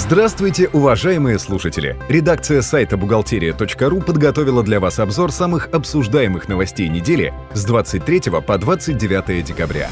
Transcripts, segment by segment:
Здравствуйте, уважаемые слушатели! Редакция сайта бухгалтерия.ру подготовила для вас обзор самых обсуждаемых новостей недели с 23 по 29 декабря.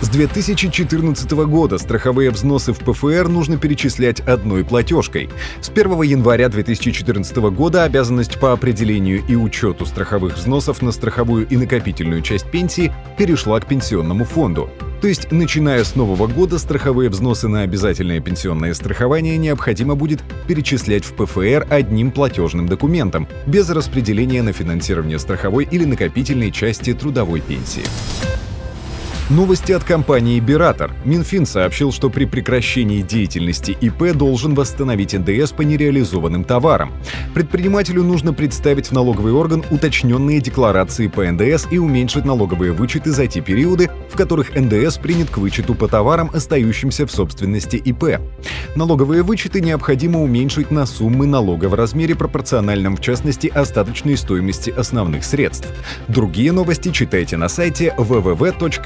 С 2014 года страховые взносы в ПФР нужно перечислять одной платежкой. С 1 января 2014 года обязанность по определению и учету страховых взносов на страховую и накопительную часть пенсии перешла к пенсионному фонду. То есть, начиная с нового года, страховые взносы на обязательное пенсионное страхование необходимо будет перечислять в ПФР одним платежным документом, без распределения на финансирование страховой или накопительной части трудовой пенсии. Новости от компании «Биратор». Минфин сообщил, что при прекращении деятельности ИП должен восстановить НДС по нереализованным товарам. Предпринимателю нужно представить в налоговый орган уточненные декларации по НДС и уменьшить налоговые вычеты за те периоды, в которых НДС принят к вычету по товарам, остающимся в собственности ИП. Налоговые вычеты необходимо уменьшить на суммы налога в размере пропорциональном, в частности, остаточной стоимости основных средств. Другие новости читайте на сайте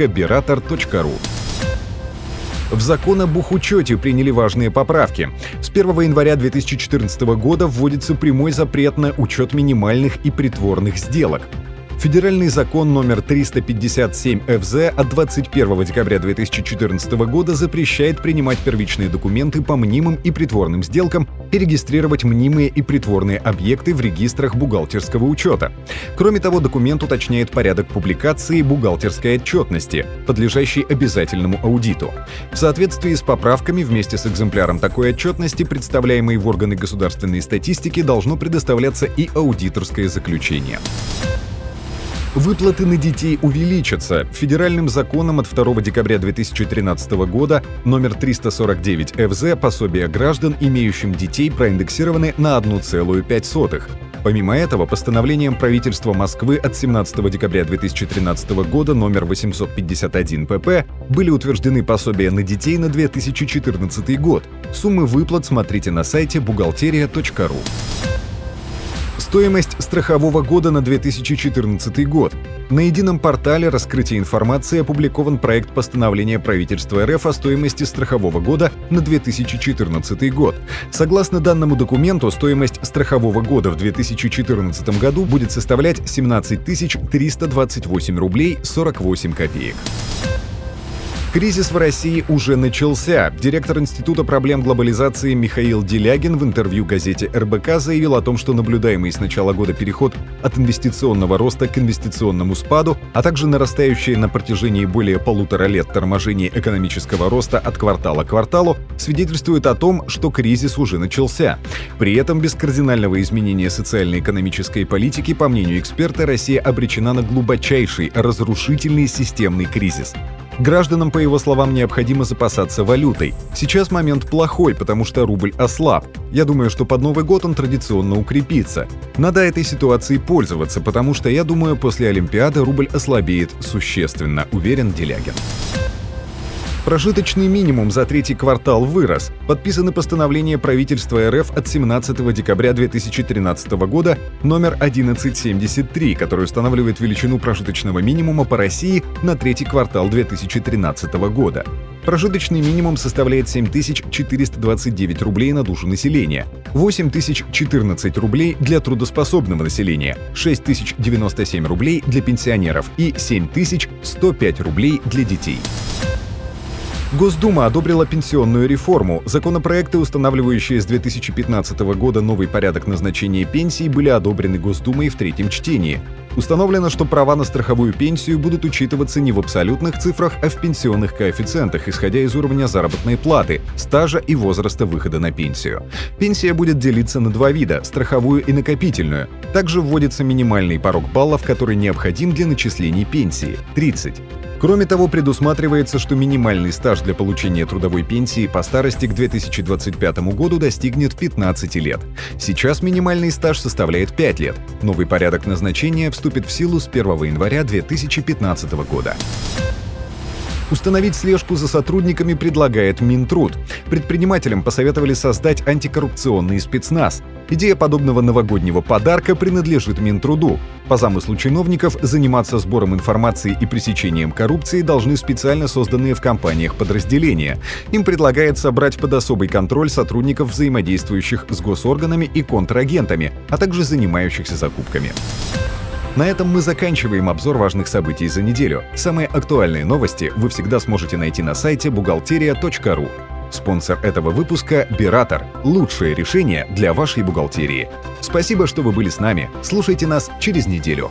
оператор.ру. В закон о бухучете приняли важные поправки. С 1 января 2014 года вводится прямой запрет на учет минимальных и притворных сделок. Федеральный закон номер 357 ФЗ от 21 декабря 2014 года запрещает принимать первичные документы по мнимым и притворным сделкам и регистрировать мнимые и притворные объекты в регистрах бухгалтерского учета. Кроме того, документ уточняет порядок публикации бухгалтерской отчетности, подлежащей обязательному аудиту. В соответствии с поправками вместе с экземпляром такой отчетности, представляемой в органы государственной статистики, должно предоставляться и аудиторское заключение. Выплаты на детей увеличатся. Федеральным законом от 2 декабря 2013 года номер 349 ФЗ пособия граждан, имеющим детей, проиндексированы на 1,5. Помимо этого, постановлением правительства Москвы от 17 декабря 2013 года номер 851 ПП были утверждены пособия на детей на 2014 год. Суммы выплат смотрите на сайте бухгалтерия.ру. Стоимость страхового года на 2014 год. На едином портале раскрытия информации опубликован проект постановления правительства РФ о стоимости страхового года на 2014 год. Согласно данному документу, стоимость страхового года в 2014 году будет составлять 17 328 рублей 48 копеек. Кризис в России уже начался. Директор Института проблем глобализации Михаил Делягин в интервью газете РБК заявил о том, что наблюдаемый с начала года переход от инвестиционного роста к инвестиционному спаду, а также нарастающее на протяжении более полутора лет торможение экономического роста от квартала к кварталу свидетельствует о том, что кризис уже начался. При этом без кардинального изменения социально-экономической политики, по мнению эксперта, Россия обречена на глубочайший разрушительный системный кризис. Гражданам, по его словам, необходимо запасаться валютой. Сейчас момент плохой, потому что рубль ослаб. Я думаю, что под Новый год он традиционно укрепится. Надо этой ситуацией пользоваться, потому что, я думаю, после Олимпиады рубль ослабеет существенно, уверен Делягин. Прожиточный минимум за третий квартал вырос. Подписано постановление правительства РФ от 17 декабря 2013 года номер 1173, которое устанавливает величину прожиточного минимума по России на третий квартал 2013 года. Прожиточный минимум составляет 7429 рублей на душу населения, 8014 рублей для трудоспособного населения, 6097 рублей для пенсионеров и 7105 рублей для детей. Госдума одобрила пенсионную реформу. Законопроекты, устанавливающие с 2015 года новый порядок назначения пенсий, были одобрены Госдумой в третьем чтении. Установлено, что права на страховую пенсию будут учитываться не в абсолютных цифрах, а в пенсионных коэффициентах, исходя из уровня заработной платы, стажа и возраста выхода на пенсию. Пенсия будет делиться на два вида – страховую и накопительную. Также вводится минимальный порог баллов, который необходим для начислений пенсии – 30. Кроме того, предусматривается, что минимальный стаж для получения трудовой пенсии по старости к 2025 году достигнет 15 лет. Сейчас минимальный стаж составляет 5 лет. Новый порядок назначения вступит в силу с 1 января 2015 года. Установить слежку за сотрудниками предлагает Минтруд. Предпринимателям посоветовали создать антикоррупционный спецназ. Идея подобного новогоднего подарка принадлежит Минтруду. По замыслу чиновников, заниматься сбором информации и пресечением коррупции должны специально созданные в компаниях подразделения. Им предлагается брать под особый контроль сотрудников, взаимодействующих с госорганами и контрагентами, а также занимающихся закупками. На этом мы заканчиваем обзор важных событий за неделю. Самые актуальные новости вы всегда сможете найти на сайте бухгалтерия.ру. Спонсор этого выпуска – Биратор. Лучшее решение для вашей бухгалтерии. Спасибо, что вы были с нами. Слушайте нас через неделю.